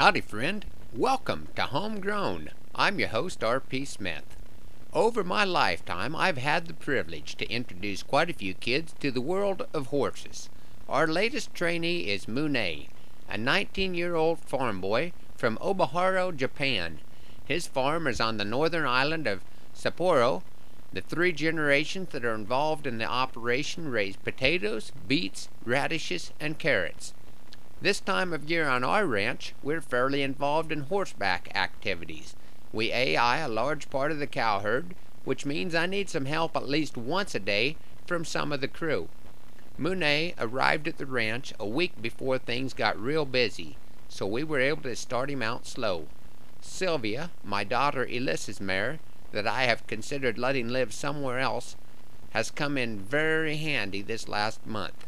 Howdy, friend. Welcome to Homegrown. I'm your host, R.P. Smith. Over my lifetime, I've had the privilege to introduce quite a few kids to the world of horses. Our latest trainee is Mune, a 19 year old farm boy from Obihiro, Japan. His farm is on the northern island of Sapporo. The three generations that are involved in the operation raise potatoes, beets, radishes, and carrots. This time of year on our ranch, we're fairly involved in horseback activities. We AI a large part of the cow herd, which means I need some help at least once a day from some of the crew. Mune arrived at the ranch a week before things got real busy, so we were able to start him out slow. Sylvia, my daughter Elissa's mare, that I have considered letting live somewhere else, has come in very handy this last month.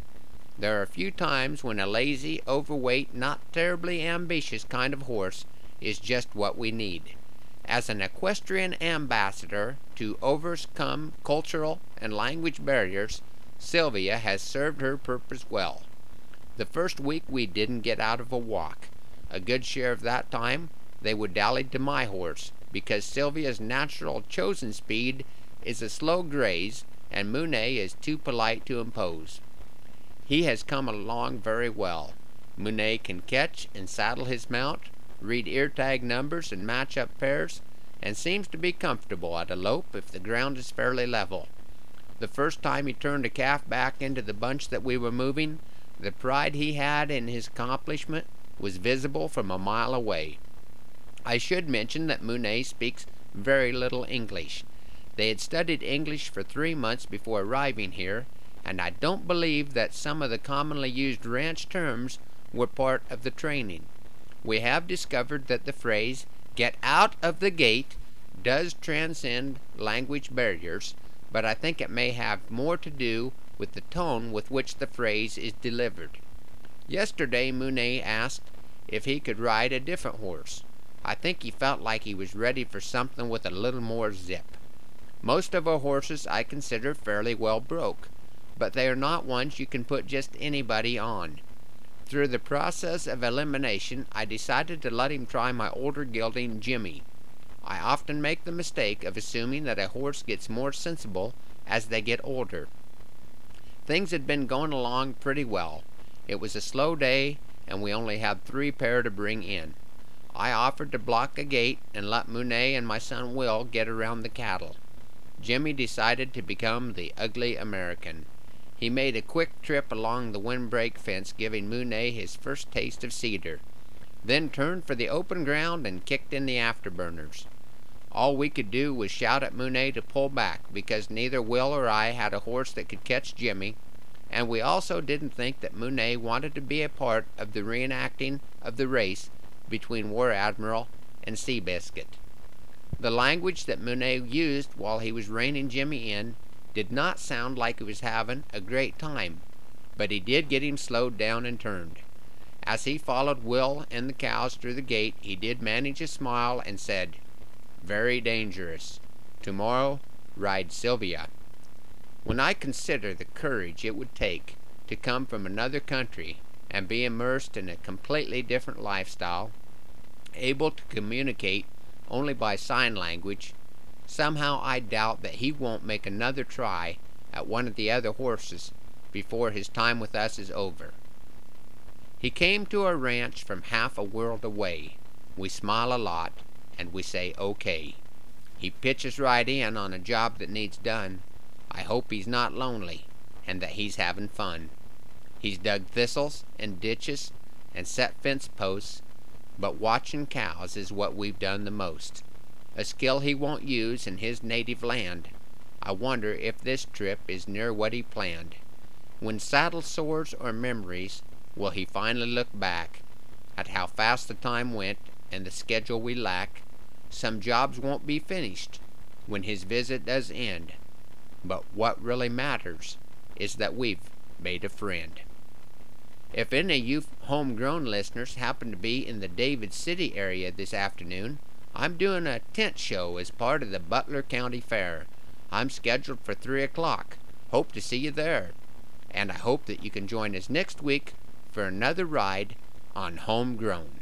There are few times when a lazy, overweight, not terribly ambitious kind of horse is just what we need. As an equestrian ambassador to overcome cultural and language barriers, Sylvia has served her purpose well. The first week we didn't get out of a walk. A good share of that time they would dally to my horse, because Sylvia's natural chosen speed is a slow graze and Mune is too polite to impose. He has come along very well. Mune can catch and saddle his mount, read ear tag numbers and match up pairs, and seems to be comfortable at a lope if the ground is fairly level. The first time he turned a calf back into the bunch that we were moving, the pride he had in his accomplishment was visible from a mile away. I should mention that Mune speaks very little English. They had studied English for three months before arriving here, and I don't believe that some of the commonly used ranch terms were part of the training. We have discovered that the phrase, get out of the gate, does transcend language barriers, but I think it may have more to do with the tone with which the phrase is delivered. Yesterday Mune asked if he could ride a different horse. I think he felt like he was ready for something with a little more zip. Most of our horses I consider fairly well broke but they are not ones you can put just anybody on. Through the process of elimination, I decided to let him try my older gelding, Jimmy. I often make the mistake of assuming that a horse gets more sensible as they get older. Things had been going along pretty well. It was a slow day, and we only had three pair to bring in. I offered to block a gate and let Mune and my son Will get around the cattle. Jimmy decided to become the ugly American. He made a quick trip along the windbreak fence, giving Mune his first taste of cedar, then turned for the open ground and kicked in the afterburners. All we could do was shout at Mune to pull back, because neither Will or I had a horse that could catch Jimmy, and we also didn't think that Mune wanted to be a part of the reenacting of the race between War Admiral and Seabiscuit. The language that Mune used while he was reining Jimmy in did not sound like he was having a great time, but he did get him slowed down and turned. As he followed Will and the cows through the gate, he did manage a smile and said, Very dangerous. Tomorrow, ride Sylvia. When I consider the courage it would take to come from another country and be immersed in a completely different lifestyle, able to communicate only by sign language, Somehow I doubt that he won't make another try at one of the other horses before his time with us is over. He came to our ranch from half a world away. We smile a lot, and we say okay. He pitches right in on a job that needs done. I hope he's not lonely, and that he's having fun. He's dug thistles and ditches and set fence posts, but watching cows is what we've done the most a skill he won't use in his native land. I wonder if this trip is near what he planned. When saddle sores or memories will he finally look back at how fast the time went and the schedule we lack? Some jobs won't be finished when his visit does end. But what really matters is that we've made a friend. If any of you homegrown listeners happen to be in the David City area this afternoon, I'm doing a tent show as part of the Butler County Fair. I'm scheduled for 3 o'clock. Hope to see you there. And I hope that you can join us next week for another ride on Homegrown.